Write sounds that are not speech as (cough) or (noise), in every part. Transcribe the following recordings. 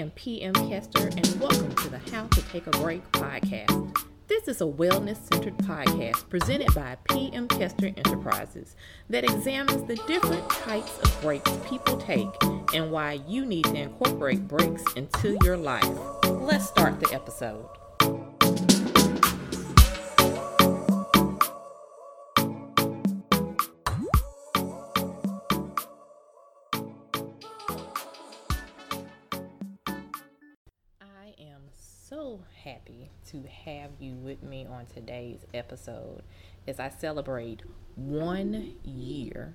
am PM Kester, and welcome to the How to Take a Break podcast. This is a wellness centered podcast presented by PM Kester Enterprises that examines the different types of breaks people take and why you need to incorporate breaks into your life. Let's start the episode. Happy to have you with me on today's episode as I celebrate one year,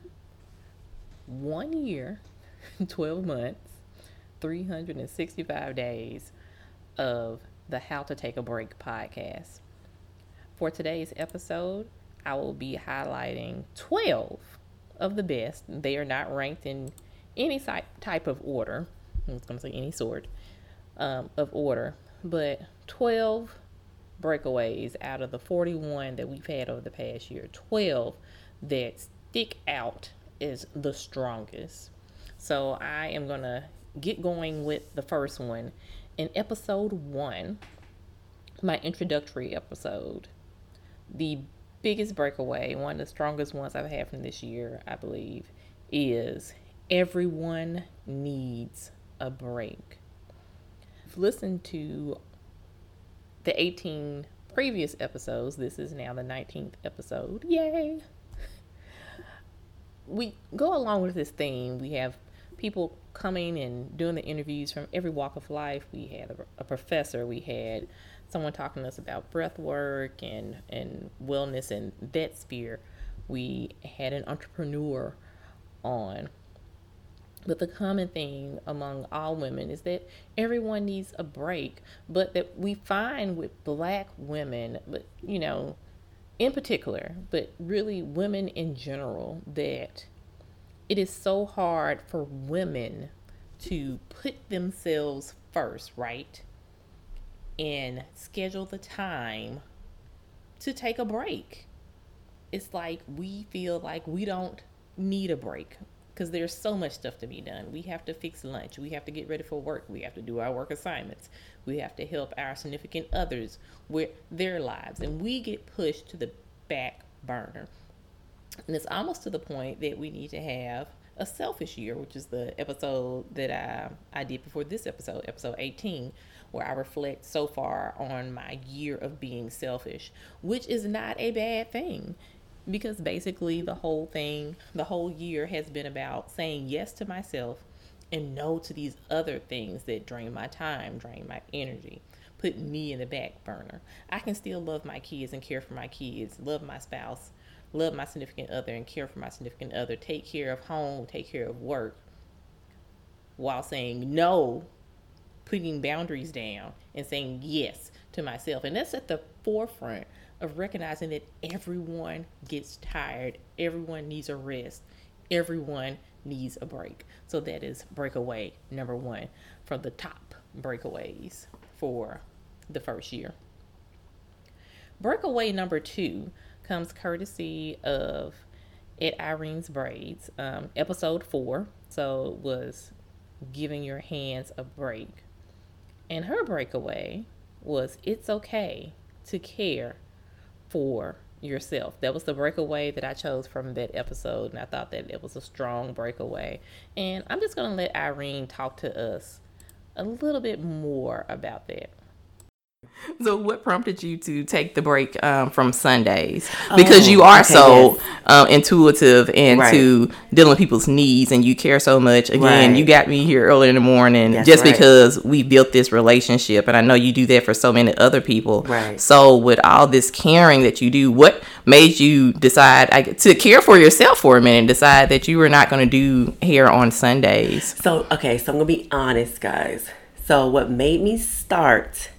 one year, (laughs) 12 months, 365 days of the How to Take a Break podcast. For today's episode, I will be highlighting 12 of the best. They are not ranked in any type of order. I was going to say any sort um, of order, but 12 breakaways out of the 41 that we've had over the past year, 12 that stick out is the strongest. So I am going to get going with the first one. In episode one, my introductory episode, the biggest breakaway, one of the strongest ones I've had from this year, I believe, is everyone needs a break. Listened to the 18 previous episodes. This is now the 19th episode. Yay! We go along with this theme. We have people coming and doing the interviews from every walk of life. We had a, a professor, we had someone talking to us about breath work and, and wellness and that sphere. We had an entrepreneur on. But the common thing among all women is that everyone needs a break, but that we find with black women, but you know, in particular, but really women in general, that it is so hard for women to put themselves first, right? And schedule the time to take a break. It's like we feel like we don't need a break because there's so much stuff to be done. We have to fix lunch, we have to get ready for work, we have to do our work assignments, we have to help our significant others with their lives, and we get pushed to the back burner. And it's almost to the point that we need to have a selfish year, which is the episode that I, I did before this episode, episode 18, where I reflect so far on my year of being selfish, which is not a bad thing because basically the whole thing, the whole year has been about saying yes to myself and no to these other things that drain my time, drain my energy, put me in the back burner. I can still love my kids and care for my kids, love my spouse, love my significant other and care for my significant other, take care of home, take care of work, while saying no, putting boundaries down, and saying yes to myself. And that's at the forefront of recognizing that everyone gets tired, everyone needs a rest, everyone needs a break. So that is breakaway number one from the top breakaways for the first year. Breakaway number two comes courtesy of Ed Irene's Braids, um, episode four. So it was giving your hands a break. And her breakaway was it's okay to care for yourself. That was the breakaway that I chose from that episode, and I thought that it was a strong breakaway. And I'm just going to let Irene talk to us a little bit more about that. So, what prompted you to take the break um, from Sundays? Because oh, you are okay, so yes. um, intuitive into right. dealing with people's needs, and you care so much. Again, right. you got me here early in the morning That's just right. because we built this relationship, and I know you do that for so many other people. Right. So, with all this caring that you do, what made you decide I, to care for yourself for a minute? And decide that you were not going to do hair on Sundays. So, okay, so I'm gonna be honest, guys. So, what made me start?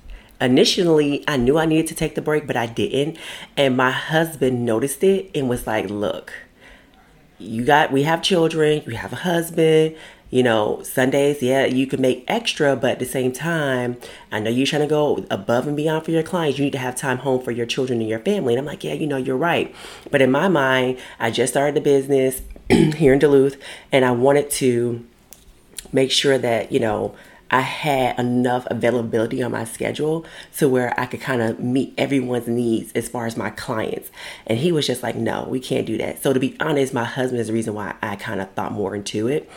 Initially I knew I needed to take the break, but I didn't. And my husband noticed it and was like, look, you got, we have children, you have a husband, you know, Sundays, yeah, you can make extra, but at the same time, I know you're trying to go above and beyond for your clients. You need to have time home for your children and your family. And I'm like, yeah, you know, you're right. But in my mind, I just started the business (clears throat) here in Duluth and I wanted to make sure that, you know, I had enough availability on my schedule to where I could kind of meet everyone's needs as far as my clients. And he was just like, no, we can't do that. So to be honest, my husband is the reason why I kind of thought more into it.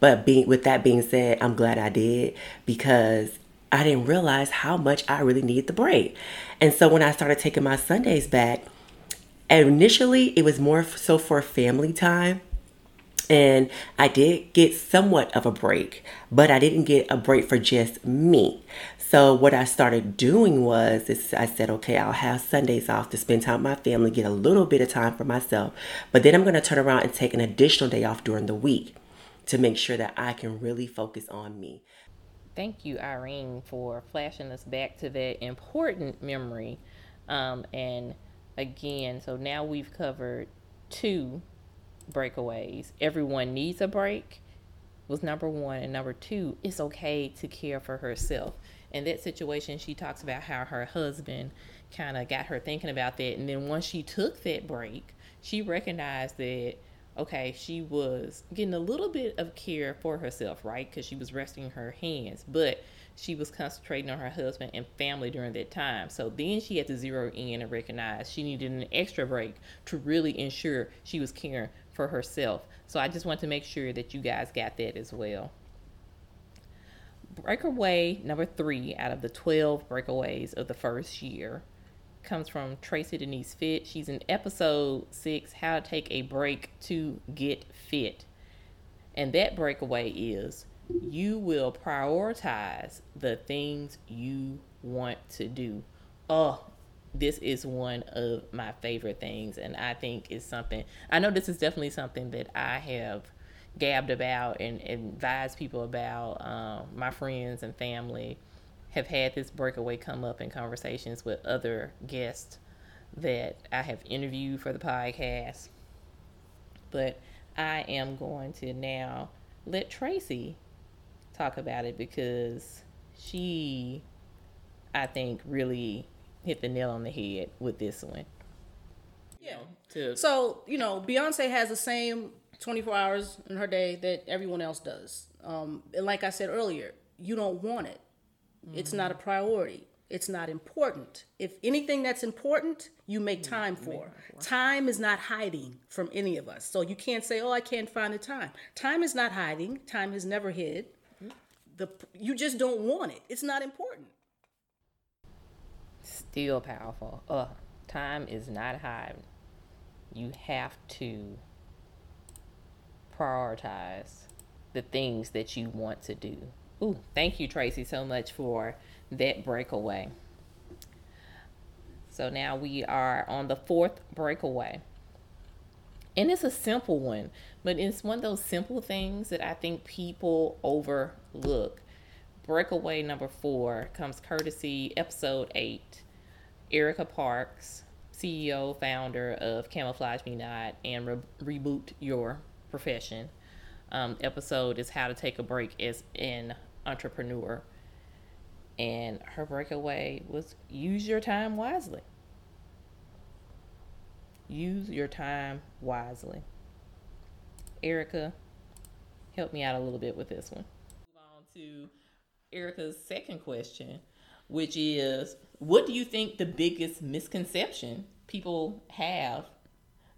But being with that being said, I'm glad I did because I didn't realize how much I really needed the break. And so when I started taking my Sundays back, initially it was more so for family time and I did get somewhat of a break, but I didn't get a break for just me. So what I started doing was is I said, okay, I'll have Sundays off to spend time with my family, get a little bit of time for myself, but then I'm going to turn around and take an additional day off during the week to make sure that I can really focus on me. Thank you, Irene, for flashing us back to that important memory. Um, and again, so now we've covered two breakaways. Everyone needs a break was number one. And number two, it's okay to care for herself. In that situation, she talks about how her husband kind of got her thinking about that. And then once she took that break, she recognized that, okay, she was getting a little bit of care for herself, right? Because she was resting her hands. But she was concentrating on her husband and family during that time. So then she had to zero in and recognize she needed an extra break to really ensure she was caring for herself. So I just want to make sure that you guys got that as well. Breakaway number three out of the 12 breakaways of the first year comes from Tracy Denise Fit. She's in episode six How to Take a Break to Get Fit. And that breakaway is you will prioritize the things you want to do. Oh, this is one of my favorite things and i think is something i know this is definitely something that i have gabbed about and, and advised people about um, my friends and family have had this breakaway come up in conversations with other guests that i have interviewed for the podcast. But i am going to now let tracy talk about it because she i think really hit the nail on the head with this one. Yeah. To... So you know, Beyonce has the same 24 hours in her day that everyone else does. Um, and like I said earlier, you don't want it. Mm-hmm. It's not a priority. It's not important. If anything that's important, you make mm-hmm. time for. Time is not hiding from any of us. So you can't say, "Oh, I can't find the time." Time is not hiding. Time has never hid. Mm-hmm. The you just don't want it. It's not important still powerful. Ugh, time is not high. You have to prioritize the things that you want to do. Ooh, thank you, Tracy, so much for that breakaway. So now we are on the fourth breakaway. And it's a simple one, but it's one of those simple things that I think people overlook. Breakaway number four comes courtesy episode eight Erica Parks, CEO, founder of Camouflage Me Not and Re- Reboot Your Profession. Um, episode is how to take a break as an entrepreneur. And her breakaway was use your time wisely. Use your time wisely. Erica, help me out a little bit with this one. Move on to Erica's second question, which is what do you think the biggest misconception people have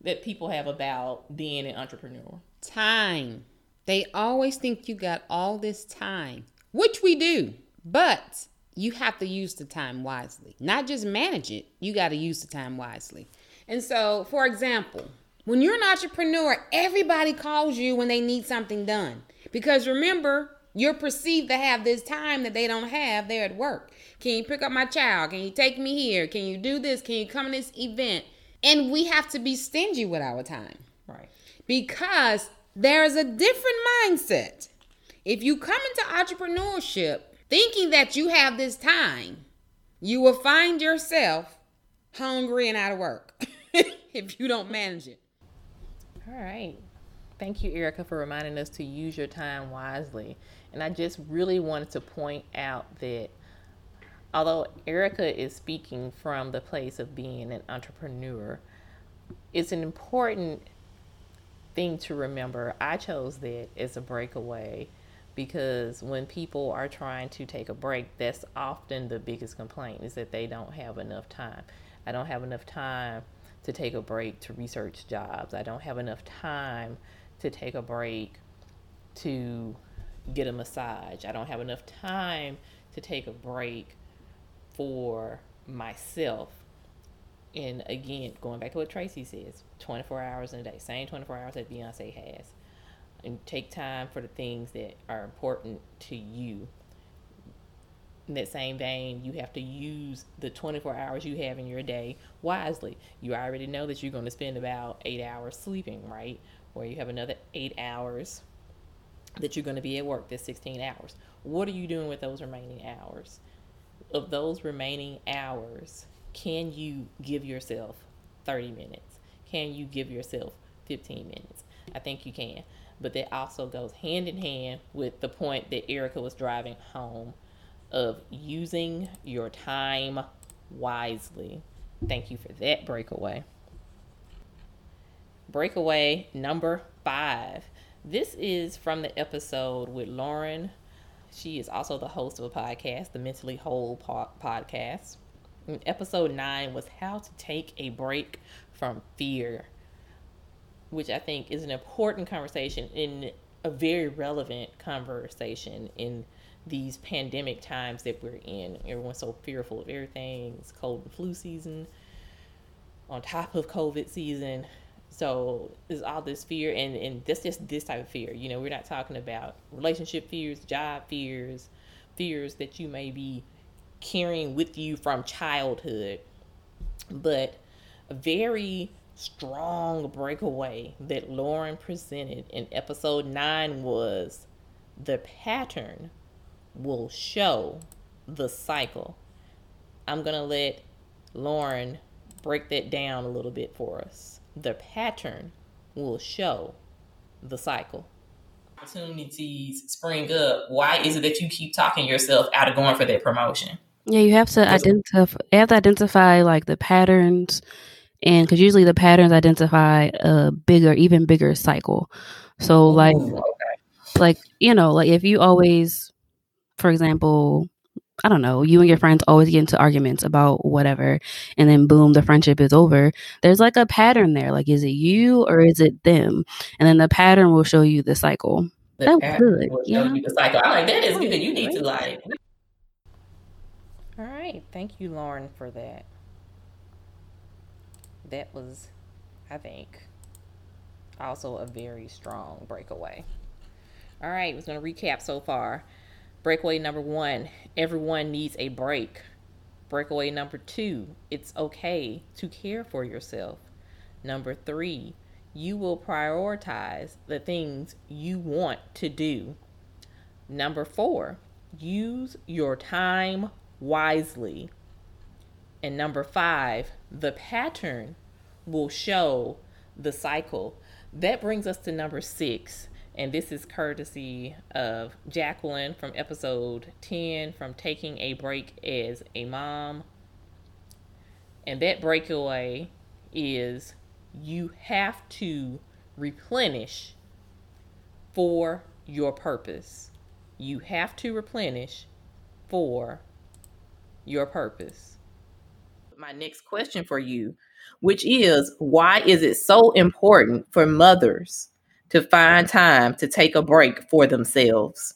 that people have about being an entrepreneur? Time. They always think you got all this time, which we do, but you have to use the time wisely. Not just manage it, you got to use the time wisely. And so, for example, when you're an entrepreneur, everybody calls you when they need something done. Because remember, you're perceived to have this time that they don't have there at work. Can you pick up my child? Can you take me here? Can you do this? Can you come to this event? And we have to be stingy with our time. Right. Because there's a different mindset. If you come into entrepreneurship thinking that you have this time, you will find yourself hungry and out of work (laughs) if you don't manage it. All right. Thank you, Erica, for reminding us to use your time wisely. And I just really wanted to point out that although Erica is speaking from the place of being an entrepreneur, it's an important thing to remember. I chose that as a breakaway because when people are trying to take a break, that's often the biggest complaint is that they don't have enough time. I don't have enough time to take a break to research jobs. I don't have enough time to take a break to get a massage. I don't have enough time to take a break for myself. And again, going back to what Tracy says, 24 hours in a day, same 24 hours that Beyonce has. And take time for the things that are important to you. In that same vein, you have to use the 24 hours you have in your day wisely. You already know that you're going to spend about eight hours sleeping, right? Or you have another eight hours that you're going to be at work, that's 16 hours. What are you doing with those remaining hours? Of those remaining hours, can you give yourself 30 minutes? Can you give yourself 15 minutes? I think you can. But that also goes hand in hand with the point that Erica was driving home of using your time wisely. Thank you for that breakaway. Breakaway number five this is from the episode with Lauren. She is also the host of a podcast, the Mentally Whole po- podcast. And episode nine was how to take a break from fear, which I think is an important conversation in a very relevant conversation in these pandemic times that we're in. Everyone's so fearful of everything. It's cold and flu season on top of COVID season. So there's all this fear, and and that's just this type of fear. You know, we're not talking about relationship fears, job fears, fears that you may be carrying with you from childhood, but a very strong breakaway that Lauren presented in episode nine was the pattern will show the cycle. I'm gonna let Lauren break that down a little bit for us the pattern will show the cycle. Opportunities spring up. Why is it that you keep talking yourself out of going for that promotion? Yeah, you have to identify. You have to identify like the patterns, and because usually the patterns identify a bigger, even bigger cycle. So, like, Ooh, okay. like you know, like if you always, for example, I don't know, you and your friends always get into arguments about whatever, and then boom, the friendship is over. There's like a pattern there. Like, is it you or is it them? And then the pattern will show you the cycle. The That's good. Will show yeah. you the cycle. I'm like, that is good. You need to like. All right. Thank you, Lauren, for that. That was, I think, also a very strong breakaway. All right, we're going to recap so far. Breakaway number one everyone needs a break. Breakaway number two it's okay to care for yourself. Number three, you will prioritize the things you want to do. Number four, use your time wisely. And number five, the pattern will show the cycle. That brings us to number six and this is courtesy of Jacqueline from episode 10 from Taking a Break as a Mom. And that breakaway is you have to replenish for your purpose. You have to replenish for your purpose. My next question for you, which is why is it so important for mothers to find time to take a break for themselves?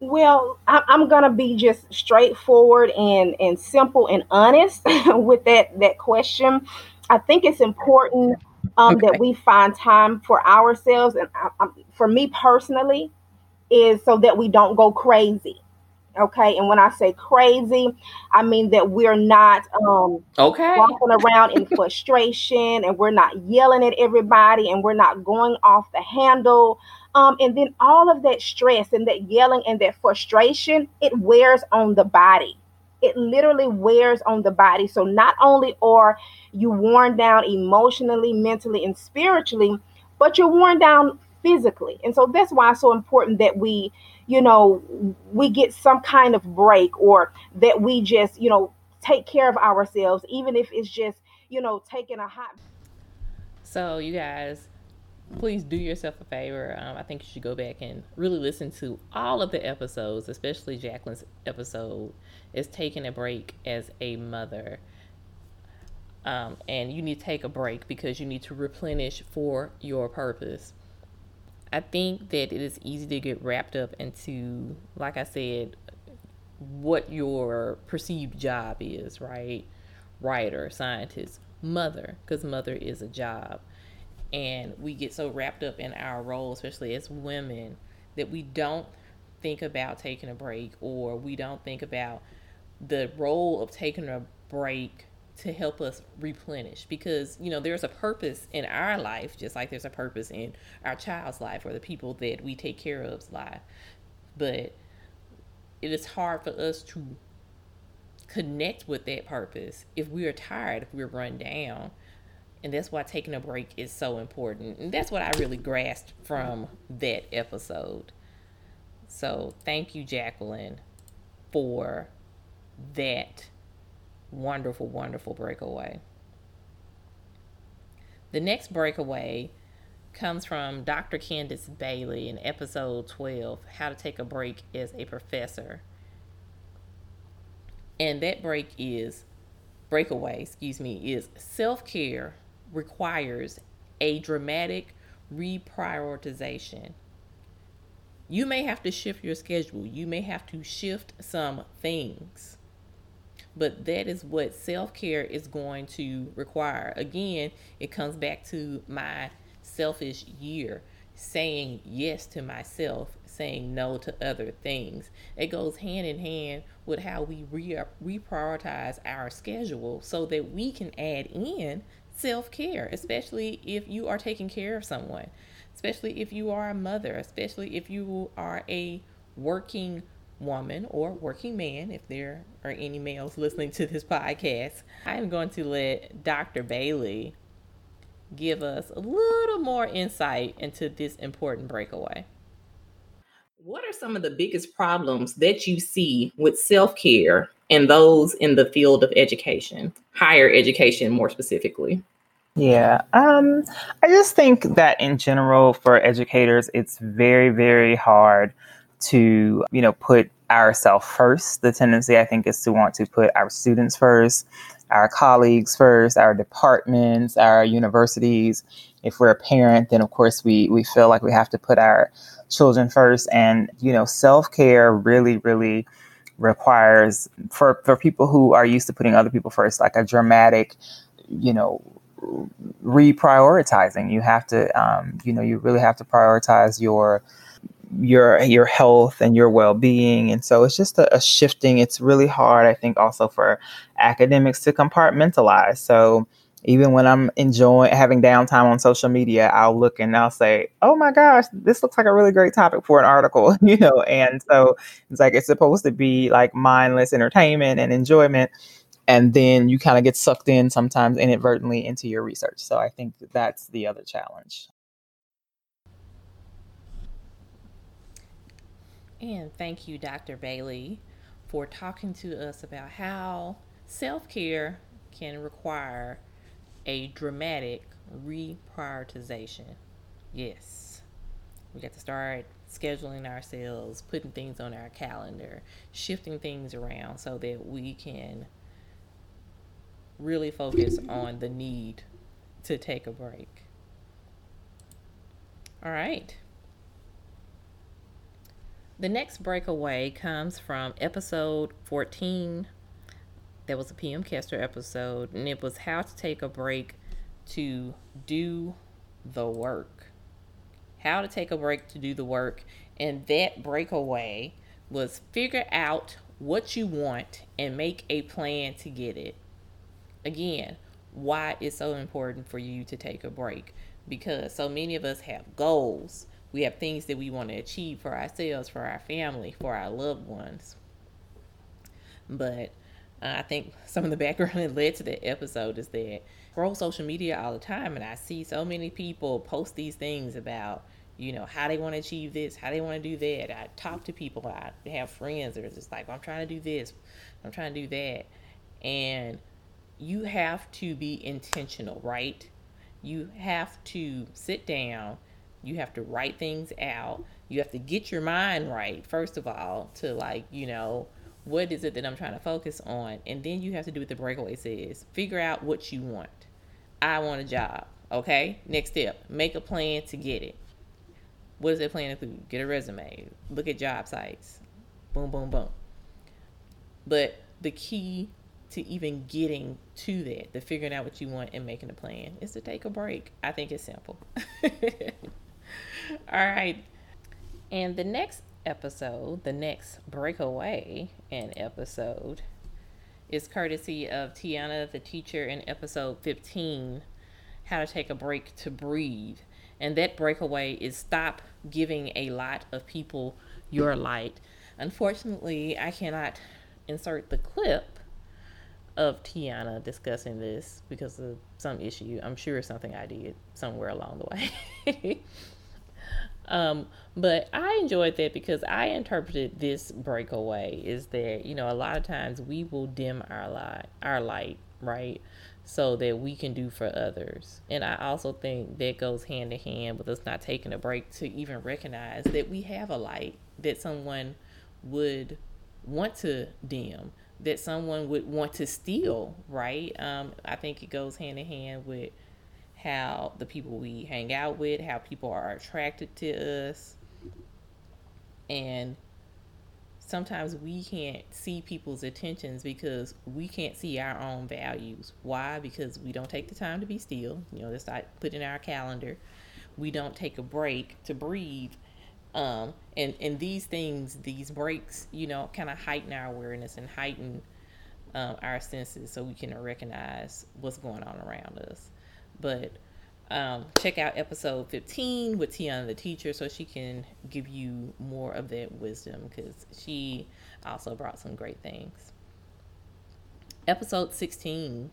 Well, I'm gonna be just straightforward and and simple and honest (laughs) with that that question. I think it's important um, okay. that we find time for ourselves, and I, I, for me personally, is so that we don't go crazy. Okay. And when I say crazy, I mean that we're not um okay walking around in frustration and we're not yelling at everybody and we're not going off the handle. Um, and then all of that stress and that yelling and that frustration, it wears on the body. It literally wears on the body. So not only are you worn down emotionally, mentally, and spiritually, but you're worn down physically. And so that's why it's so important that we you know, we get some kind of break or that we just, you know, take care of ourselves, even if it's just, you know, taking a hot. So, you guys, please do yourself a favor. Um, I think you should go back and really listen to all of the episodes, especially Jacqueline's episode, is taking a break as a mother. Um, and you need to take a break because you need to replenish for your purpose. I think that it is easy to get wrapped up into, like I said, what your perceived job is, right? Writer, scientist, mother, because mother is a job and we get so wrapped up in our role, especially as women, that we don't think about taking a break or we don't think about the role of taking a break to help us replenish because you know there's a purpose in our life just like there's a purpose in our child's life or the people that we take care of's life but it is hard for us to connect with that purpose if we are tired if we're run down and that's why taking a break is so important. And that's what I really grasped from that episode. So thank you, Jacqueline, for that wonderful, wonderful breakaway. The next breakaway comes from Dr. Candace Bailey in episode 12 How to Take a Break as a Professor. And that break is, breakaway, excuse me, is self care requires a dramatic reprioritization. You may have to shift your schedule, you may have to shift some things. But that is what self care is going to require. Again, it comes back to my selfish year saying yes to myself, saying no to other things. It goes hand in hand with how we re- reprioritize our schedule so that we can add in self care, especially if you are taking care of someone, especially if you are a mother, especially if you are a working woman or working man, if there are any males listening to this podcast. I am going to let Dr. Bailey give us a little more insight into this important breakaway. What are some of the biggest problems that you see with self care and those in the field of education, higher education more specifically? Yeah, um, I just think that in general for educators, it's very, very hard to, you know, put ourselves first. The tendency, I think, is to want to put our students first, our colleagues first, our departments, our universities. If we're a parent, then of course we we feel like we have to put our children first. And you know, self care really, really requires for for people who are used to putting other people first, like a dramatic, you know, reprioritizing. You have to, um, you know, you really have to prioritize your your your health and your well-being and so it's just a, a, shifting it's really hard i think also for academics to compartmentalize so even when i'm enjoying having downtime on social media i'll look and i'll say oh my gosh this looks like a really great topic for an article (laughs) you know and so it's like it's supposed to be like mindless entertainment and enjoyment and then you kind of get sucked in sometimes inadvertently into your research. So I think that's the other challenge. And thank you, Dr. Bailey, for talking to us about how self care can require a dramatic reprioritization. Yes, we got to start scheduling ourselves, putting things on our calendar, shifting things around so that we can really focus on the need to take a break. All right. The next breakaway comes from episode 14. That was a PM Kester episode, and it was how to take a break to do the work. How to take a break to do the work. And that breakaway was figure out what you want and make a plan to get it again, why it's so important for you to take a break. Because so many of us have goals. We have things that we want to achieve for ourselves, for our family, for our loved ones. But uh, I think some of the background (laughs) that led to that episode is that scroll social media all the time and I see so many people post these things about, you know, how they want to achieve this, how they want to do that. I talk to people, I have friends that are just like, I'm trying to do this, I'm trying to do that. And you have to be intentional, right? You have to sit down You have to write things out. You have to get your mind right, first of all, to like, you know, what is it that I'm trying to focus on? And then you have to do what the breakaway says figure out what you want. I want a job. Okay. Next step make a plan to get it. What does that plan include? Get a resume, look at job sites. Boom, boom, boom. But the key to even getting to that, to figuring out what you want and making a plan, is to take a break. I think it's simple. (laughs) All right. And the next episode, the next breakaway in episode, is courtesy of Tiana, the teacher, in episode 15 How to Take a Break to Breathe. And that breakaway is stop giving a lot of people your light. Unfortunately, I cannot insert the clip of Tiana discussing this because of some issue. I'm sure something I did somewhere along the way. (laughs) um, but I enjoyed that because I interpreted this breakaway is that you know a lot of times we will dim our light, our light, right, so that we can do for others. And I also think that goes hand in hand with us not taking a break to even recognize that we have a light that someone would want to dim that someone would want to steal, right? Um, I think it goes hand in hand with how the people we hang out with, how people are attracted to us. And sometimes we can't see people's attentions because we can't see our own values. Why? Because we don't take the time to be still. You know, that's like put in our calendar. We don't take a break to breathe um, and and these things, these breaks, you know, kind of heighten our awareness and heighten um, our senses, so we can recognize what's going on around us. But um, check out episode 15 with Tiana the teacher, so she can give you more of that wisdom because she also brought some great things. Episode 16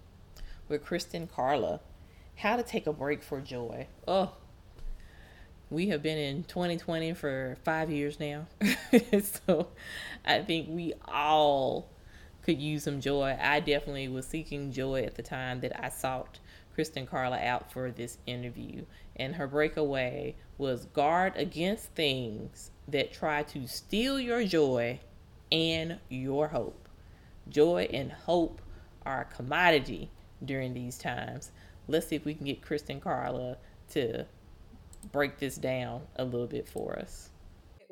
with Kristen Carla, how to take a break for joy. Oh, we have been in 2020 for five years now. (laughs) so I think we all could use some joy. I definitely was seeking joy at the time that I sought Kristen Carla out for this interview. And her breakaway was guard against things that try to steal your joy and your hope. Joy and hope are a commodity during these times. Let's see if we can get Kristen Carla to break this down a little bit for us.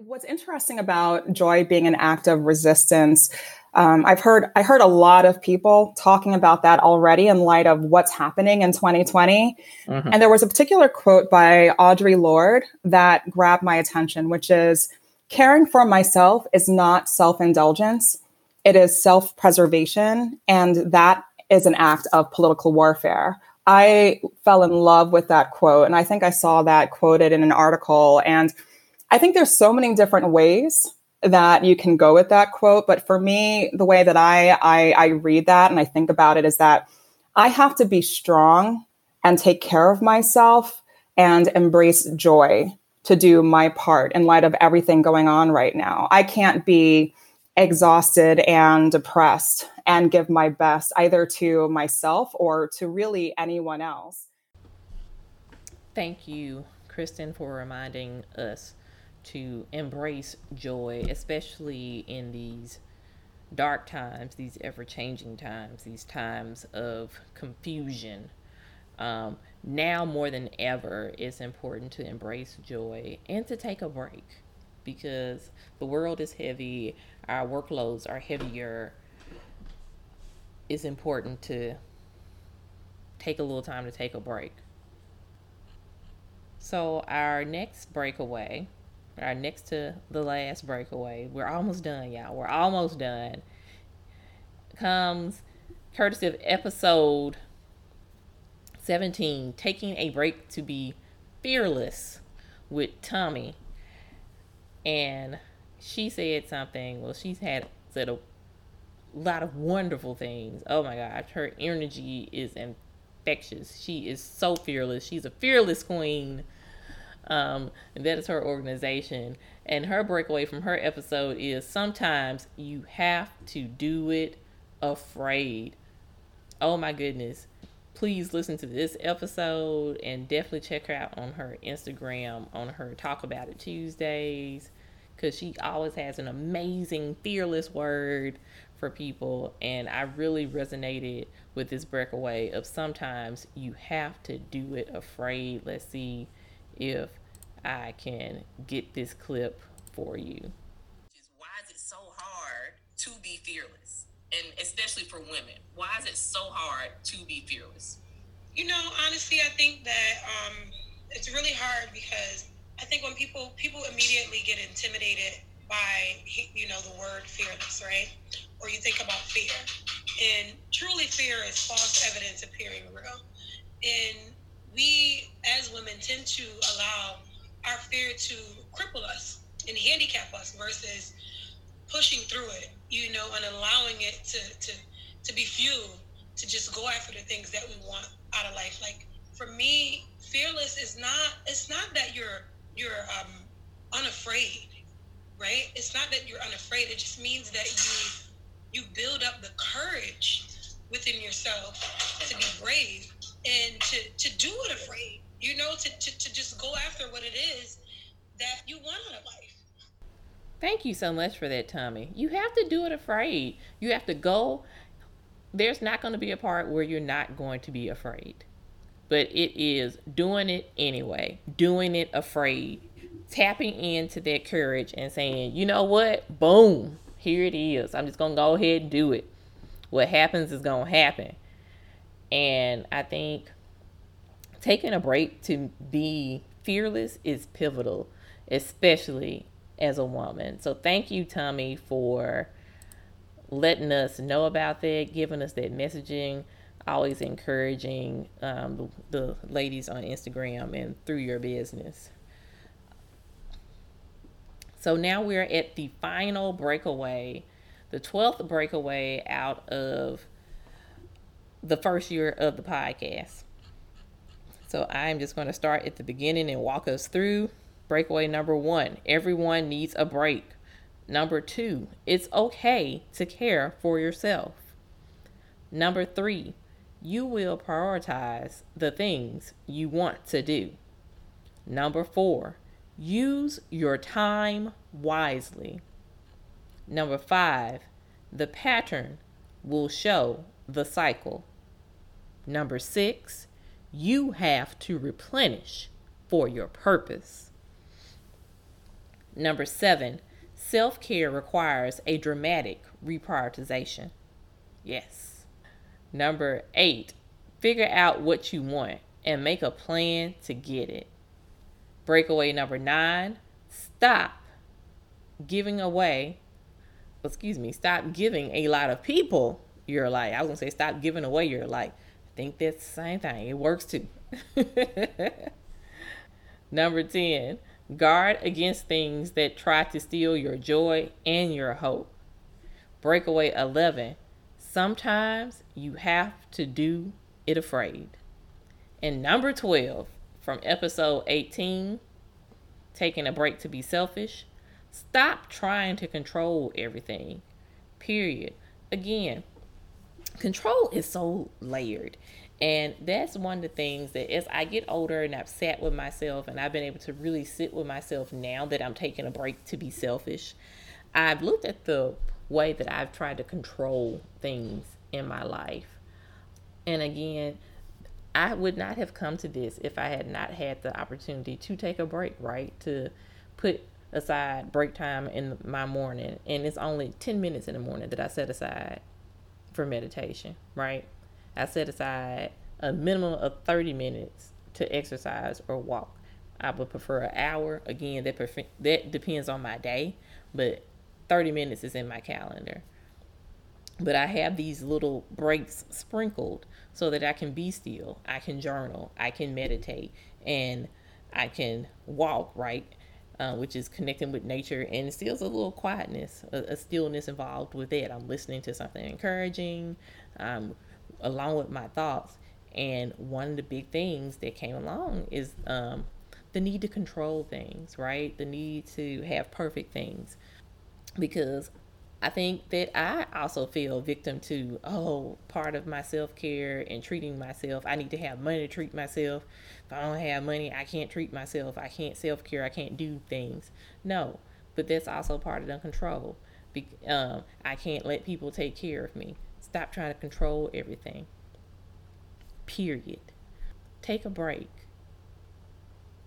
What's interesting about joy being an act of resistance, um, I've heard I heard a lot of people talking about that already in light of what's happening in 2020. Mm-hmm. And there was a particular quote by Audre Lorde that grabbed my attention, which is caring for myself is not self-indulgence. It is self-preservation. And that is an act of political warfare. I fell in love with that quote. And I think I saw that quoted in an article. And I think there's so many different ways that you can go with that quote. But for me, the way that I, I, I read that and I think about it is that I have to be strong and take care of myself and embrace joy to do my part in light of everything going on right now. I can't be exhausted and depressed and give my best either to myself or to really anyone else. Thank you, Kristen, for reminding us to embrace joy, especially in these dark times, these ever changing times, these times of confusion. Um, now more than ever, it's important to embrace joy and to take a break because the world is heavy, our workloads are heavier, it's important to take a little time to take a break. So, our next breakaway, our next to the last breakaway, we're almost done, y'all. We're almost done. Comes courtesy of episode 17 Taking a Break to Be Fearless with Tommy. And she said something. Well, she's had said a lot of wonderful things. Oh my gosh, her energy is infectious. She is so fearless. She's a fearless queen. Um, that is her organization. And her breakaway from her episode is sometimes you have to do it afraid. Oh my goodness. please listen to this episode and definitely check her out on her Instagram on her Talk About It Tuesdays because she always has an amazing, fearless word for people. And I really resonated with this breakaway of sometimes you have to do it afraid. Let's see if I can get this clip for you. Why is it so hard to be fearless? And especially for women, why is it so hard to be fearless? You know, honestly, I think that um, it's really hard because I think when people people immediately get intimidated by you know the word fearless, right? Or you think about fear, and truly fear is false evidence appearing real. And we as women tend to allow our fear to cripple us and handicap us versus pushing through it, you know, and allowing it to to to be fuel to just go after the things that we want out of life. Like for me, fearless is not it's not that you're you're um unafraid, right? It's not that you're unafraid. It just means that you you build up the courage within yourself to be brave and to to do it afraid. You know, to, to, to just go after what it is that you want out of life. Thank you so much for that, Tommy. You have to do it afraid. You have to go. There's not going to be a part where you're not going to be afraid. But it is doing it anyway, doing it afraid, tapping into that courage and saying, you know what? Boom, here it is. I'm just going to go ahead and do it. What happens is going to happen. And I think taking a break to be fearless is pivotal, especially as a woman. So thank you, Tommy, for letting us know about that, giving us that messaging, always encouraging um, the, the ladies on Instagram and through your business. So now we're at the final breakaway, the 12th breakaway out of the first year of the podcast. So I'm just going to start at the beginning and walk us through breakaway number one. Everyone needs a break. Number two, it's okay to care for yourself. Number three, you will prioritize the things you want to do. Number four, use your time wisely. Number five, the pattern will show the cycle. Number six, you have to replenish for your purpose. Number seven, self care requires a dramatic reprioritization. Yes. Number eight, figure out what you want and make a plan to get it. Breakaway number nine, stop giving away, excuse me, stop giving a lot of people your life. I was to say, stop giving away your life think that's the same thing. It works too. (laughs) Number 10, guard against things that try to steal your joy and your hope. Breakaway 11, sometimes you have to do it afraid. And number 12, from episode 18, taking a break to be selfish, stop trying to control everything. Period. Again, control is so layered. And that's one of the things that as I get older and I've sat with myself and I've been able to really sit with myself now that I'm taking a break to be selfish, I've looked at the way that I've tried to control things in my life. And again, I would not have come to this if I had not had the opportunity to take a break, right? To put aside break time in my morning. And it's only 10 minutes in the morning that I set aside for meditation, right? I set aside a minimum of 30 minutes to exercise or walk. I would prefer an hour. Again, that that depends on my day, but 30 minutes is in my calendar. But I have these little breaks sprinkled so that I can be still, I can journal, I can meditate, and I can walk, right? Uh, which is connecting with nature and still a little quietness, a, a, stillness involved with it. I'm listening to something encouraging, um, along with my thoughts. And one of the big things that came along is um, the need to control things, right? The need to have perfect things. Because I think that I also feel victim to, oh, part of my self care and treating myself. I need to have money to treat myself. If I don't have money, I can't treat myself. I can't self care. I can't do things. No, but that's also part of the control. Be, um, I can't let people take care of me. Stop trying to control everything. Period. Take a break.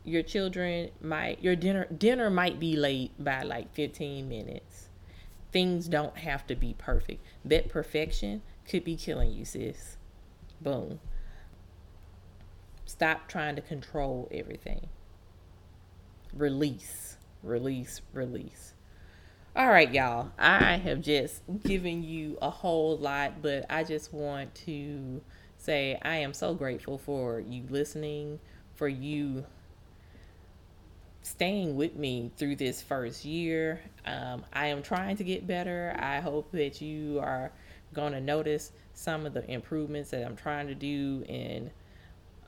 Your children might your dinner dinner might be late by like 15 minutes. Things don't have to be perfect. That perfection could be killing you, sis. Boom. Stop trying to control everything. Release, release, release. All right, y'all. I have just given you a whole lot, but I just want to say I am so grateful for you listening, for you staying with me through this first year. Um, I am trying to get better. I hope that you are going to notice some of the improvements that I'm trying to do in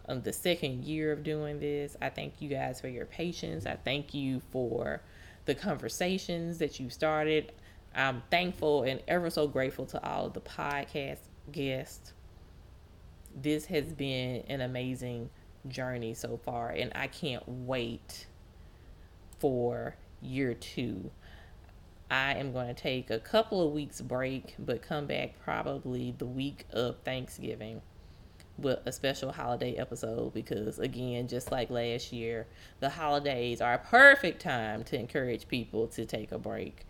um, the second year of doing this. I thank you guys for your patience. I thank you for the conversations that you started. I'm thankful and ever so grateful to all of the podcast guests this has been an amazing journey so far, and I can't wait for year two. I am going to take a couple of weeks break, but come back probably the week of Thanksgiving with a special holiday episode because again, just like last year, the holidays are a perfect time to encourage people to take a break.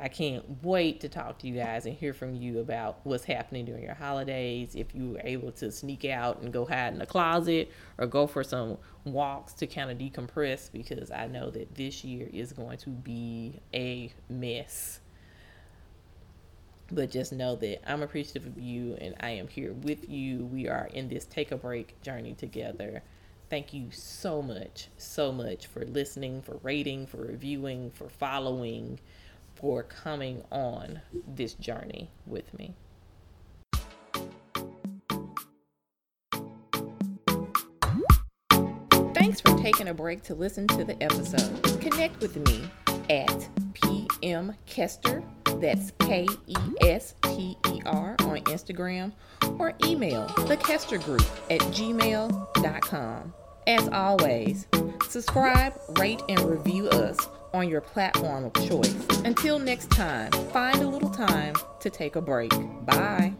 I can't wait to talk to you guys and hear from you about what's happening during your holidays. If you were able to sneak out and go hide in the closet or go for some walks to kind of decompress, because I know that this year is going to be a mess. But just know that I'm appreciative of you and I am here with you. We are in this take a break journey together. Thank you so much, so much for listening, for rating, for reviewing, for following for coming on this journey with me. Thanks for taking a break to listen to the episode. Connect with me at PM Kester, that's K E S T E R on Instagram, or email the Kester Group at gmail.com. As always, subscribe, rate, and review us on your platform of choice. Until next time, find a little time to take a break. Bye.